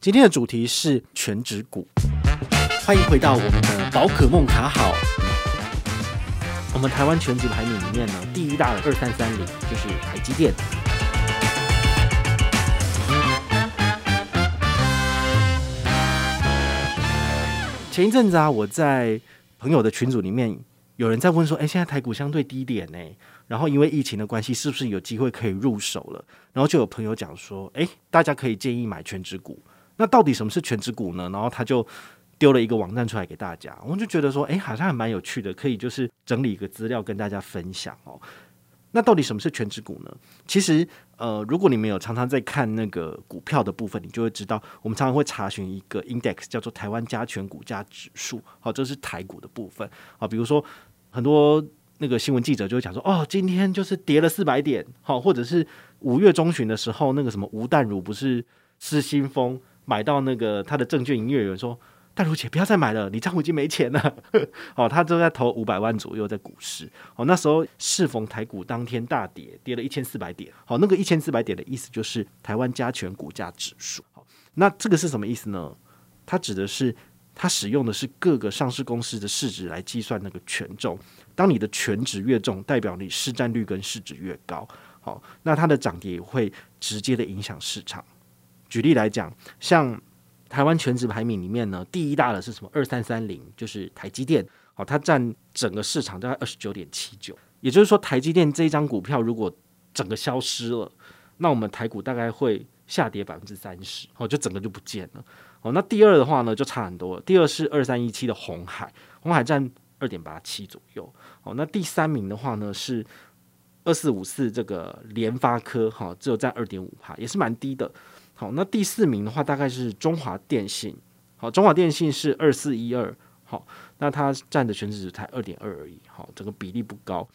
今天的主题是全职股，欢迎回到我们的宝可梦卡好。我们台湾全职排名里面呢，第一大的二三三零就是台积电。前一阵子啊，我在朋友的群组里面，有人在问说：“哎，现在台股相对低点呢？然后因为疫情的关系，是不是有机会可以入手了？”然后就有朋友讲说：“哎，大家可以建议买全职股。”那到底什么是权值股呢？然后他就丢了一个网站出来给大家，我就觉得说，诶，好像还蛮有趣的，可以就是整理一个资料跟大家分享哦。那到底什么是权值股呢？其实，呃，如果你们有常常在看那个股票的部分，你就会知道，我们常常会查询一个 index，叫做台湾加权股价指数，好，这是台股的部分啊。比如说，很多那个新闻记者就会讲说，哦，今天就是跌了四百点，好，或者是五月中旬的时候，那个什么吴淡如不是失心疯。买到那个他的证券营业员说：“大如姐，不要再买了，你账户已经没钱了。”哦，他正在投五百万左右在股市。哦，那时候适逢台股当天大跌，跌了一千四百点。好，那个一千四百点的意思就是台湾加权股价指数。好，那这个是什么意思呢？它指的是它使用的是各个上市公司的市值来计算那个权重。当你的权值越重，代表你市占率跟市值越高。好，那它的涨跌会直接的影响市场。举例来讲，像台湾全值排名里面呢，第一大的是什么？二三三零，就是台积电。好，它占整个市场大概二十九点七九。也就是说，台积电这一张股票如果整个消失了，那我们台股大概会下跌百分之三十。哦，就整个就不见了。哦，那第二的话呢，就差很多。第二是二三一七的红海，红海占二点八七左右。哦，那第三名的话呢是二四五四这个联发科，哈，只有占二点五趴，也是蛮低的。好，那第四名的话大概是中华电信。好，中华电信是二四一二。好，那它占的权值才二点二而已。好，整个比例不高。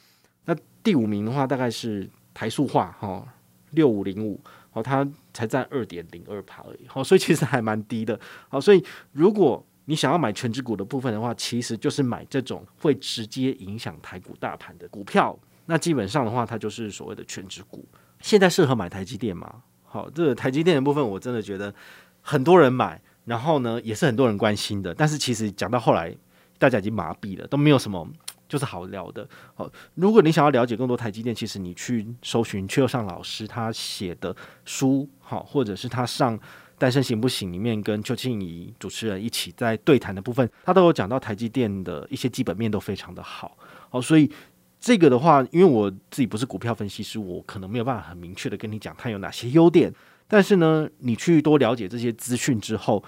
那第五名的话大概是台塑化。哈，六五零五。好，它才占二点零二趴而已。好，所以其实还蛮低的。好，所以如果你想要买全值股的部分的话，其实就是买这种会直接影响台股大盘的股票。那基本上的话，它就是所谓的全职股。现在适合买台积电吗？好，这个台积电的部分，我真的觉得很多人买，然后呢，也是很多人关心的。但是其实讲到后来，大家已经麻痹了，都没有什么就是好聊的。好，如果你想要了解更多台积电，其实你去搜寻邱尚老师他写的书，好，或者是他上《单身行不行》里面跟邱庆怡主持人一起在对谈的部分，他都有讲到台积电的一些基本面都非常的好。好，所以。这个的话，因为我自己不是股票分析师，我可能没有办法很明确的跟你讲它有哪些优点。但是呢，你去多了解这些资讯之后，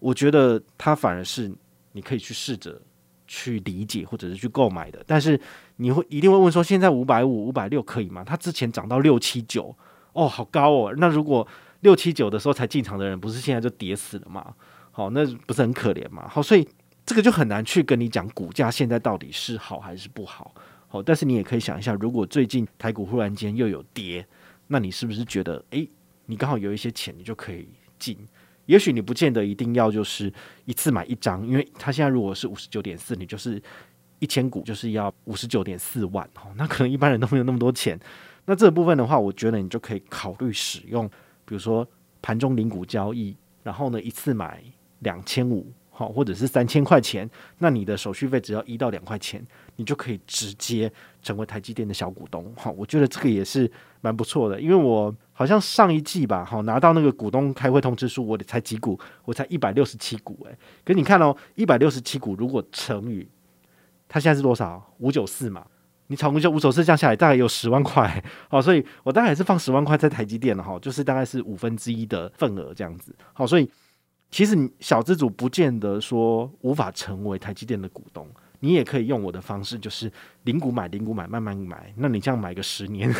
我觉得它反而是你可以去试着去理解或者是去购买的。但是你会一定会问说，现在五百五、五百六可以吗？它之前涨到六七九，哦，好高哦。那如果六七九的时候才进场的人，不是现在就跌死了吗？好，那不是很可怜吗？好，所以这个就很难去跟你讲股价现在到底是好还是不好。好，但是你也可以想一下，如果最近台股忽然间又有跌，那你是不是觉得，诶，你刚好有一些钱，你就可以进？也许你不见得一定要就是一次买一张，因为它现在如果是五十九点四，你就是一千股就是要五十九点四万哦，那可能一般人都没有那么多钱。那这部分的话，我觉得你就可以考虑使用，比如说盘中零股交易，然后呢一次买两千五。好，或者是三千块钱，那你的手续费只要一到两块钱，你就可以直接成为台积电的小股东。好，我觉得这个也是蛮不错的，因为我好像上一季吧，好拿到那个股东开会通知书，我才几股，我才一百六十七股，诶，可是你看哦，一百六十七股如果乘以它现在是多少？五九四嘛，你从五九四降下来，大概有十万块。好，所以我大概也是放十万块在台积电了哈，就是大概是五分之一的份额这样子。好，所以。其实你小资主不见得说无法成为台积电的股东，你也可以用我的方式，就是零股买零股买，慢慢买。那你这样买个十年，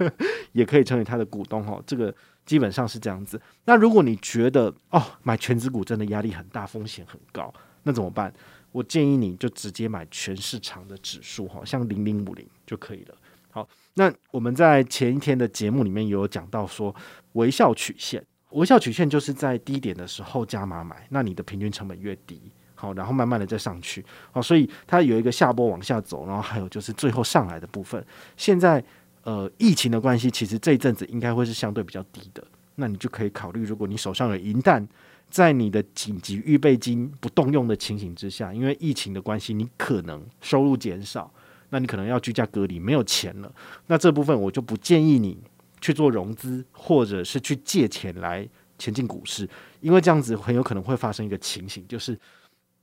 也可以成为他的股东哈。这个基本上是这样子。那如果你觉得哦买全资股真的压力很大，风险很高，那怎么办？我建议你就直接买全市场的指数哈，像零零五零就可以了。好，那我们在前一天的节目里面有讲到说微笑曲线。微笑曲线就是在低点的时候加码买，那你的平均成本越低，好，然后慢慢的再上去，好，所以它有一个下波往下走，然后还有就是最后上来的部分。现在呃疫情的关系，其实这一阵子应该会是相对比较低的，那你就可以考虑，如果你手上有银弹，在你的紧急预备金不动用的情形之下，因为疫情的关系，你可能收入减少，那你可能要居家隔离，没有钱了。那这部分我就不建议你去做融资，或者是去借钱来前进股市，因为这样子很有可能会发生一个情形，就是。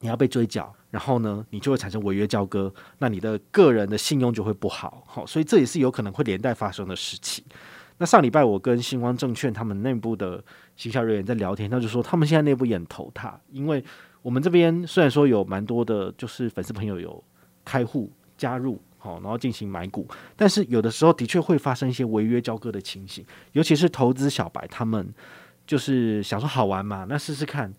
你要被追缴，然后呢，你就会产生违约交割，那你的个人的信用就会不好，好，所以这也是有可能会连带发生的事情。那上礼拜我跟新光证券他们内部的行销人员在聊天，他就说他们现在内部也很头大，因为我们这边虽然说有蛮多的，就是粉丝朋友有开户加入，好，然后进行买股，但是有的时候的确会发生一些违约交割的情形，尤其是投资小白，他们就是想说好玩嘛，那试试看。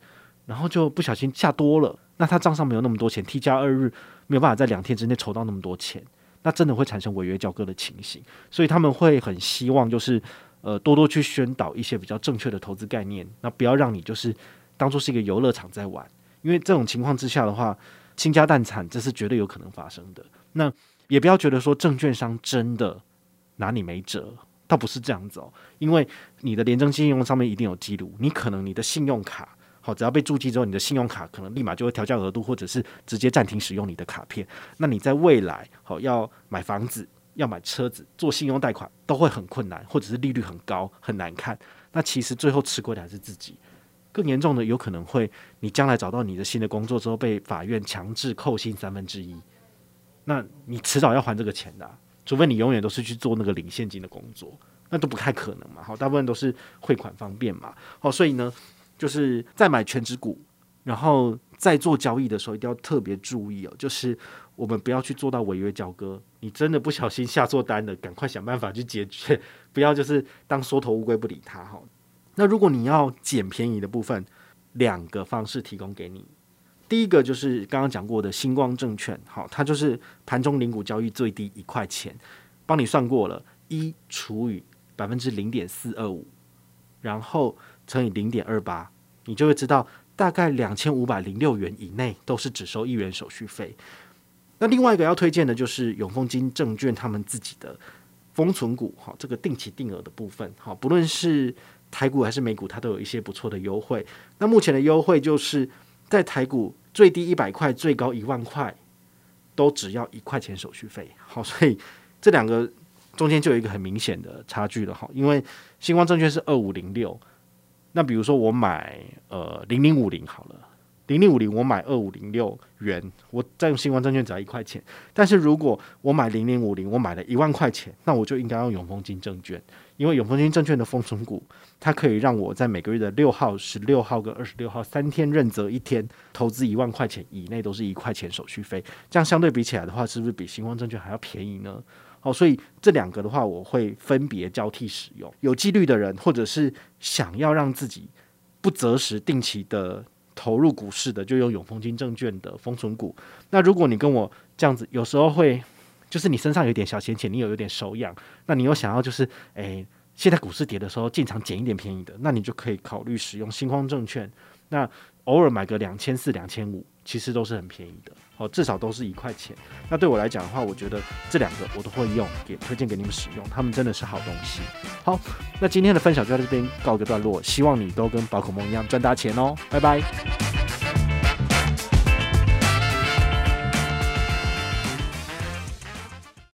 然后就不小心下多了，那他账上没有那么多钱，T 加二日没有办法在两天之内筹到那么多钱，那真的会产生违约交割的情形。所以他们会很希望就是呃多多去宣导一些比较正确的投资概念，那不要让你就是当做是一个游乐场在玩，因为这种情况之下的话，倾家荡产这是绝对有可能发生的。那也不要觉得说证券商真的拿你没辙，倒不是这样子哦，因为你的联征信用上面一定有记录，你可能你的信用卡。好，只要被注记之后，你的信用卡可能立马就会调降额度，或者是直接暂停使用你的卡片。那你在未来，好要买房子、要买车子、做信用贷款，都会很困难，或者是利率很高、很难看。那其实最后吃亏的还是自己。更严重的，有可能会你将来找到你的新的工作之后，被法院强制扣薪三分之一。那你迟早要还这个钱的，除非你永远都是去做那个领现金的工作，那都不太可能嘛。好，大部分都是汇款方便嘛。好，所以呢。就是在买全值股，然后在做交易的时候，一定要特别注意哦。就是我们不要去做到违约交割，你真的不小心下错单了，赶快想办法去解决，不要就是当缩头乌龟不理他哈。那如果你要捡便宜的部分，两个方式提供给你。第一个就是刚刚讲过的星光证券，好，它就是盘中零股交易最低一块钱，帮你算过了，一除以百分之零点四二五，然后乘以零点二八。你就会知道，大概两千五百零六元以内都是只收一元手续费。那另外一个要推荐的就是永丰金证券他们自己的封存股，哈，这个定期定额的部分，哈，不论是台股还是美股，它都有一些不错的优惠。那目前的优惠就是在台股最低一百块，最高一万块，都只要一块钱手续费。好，所以这两个中间就有一个很明显的差距了，哈，因为星光证券是二五零六。那比如说我买呃零零五零好了，零零五零我买二五零六元，我再用新光证券只要一块钱。但是如果我买零零五零，我买了一万块钱，那我就应该用永丰金证券，因为永丰金证券的丰存股，它可以让我在每个月的六号、十六号跟二十六号三天任择一天投资一万块钱以内都是一块钱手续费，这样相对比起来的话，是不是比新光证券还要便宜呢？好，所以这两个的话，我会分别交替使用。有纪律的人，或者是想要让自己不择时定期的投入股市的，就用永丰金证券的封存股。那如果你跟我这样子，有时候会就是你身上有点小闲钱，你有有点手痒，那你又想要就是，诶，现在股市跌的时候进场捡一点便宜的，那你就可以考虑使用新光证券。那偶尔买个两千四、两千五，其实都是很便宜的。哦，至少都是一块钱。那对我来讲的话，我觉得这两个我都会用，也推荐给你们使用，他们真的是好东西。好，那今天的分享就在这边告一个段落，希望你都跟宝可梦一样赚大钱哦，拜拜。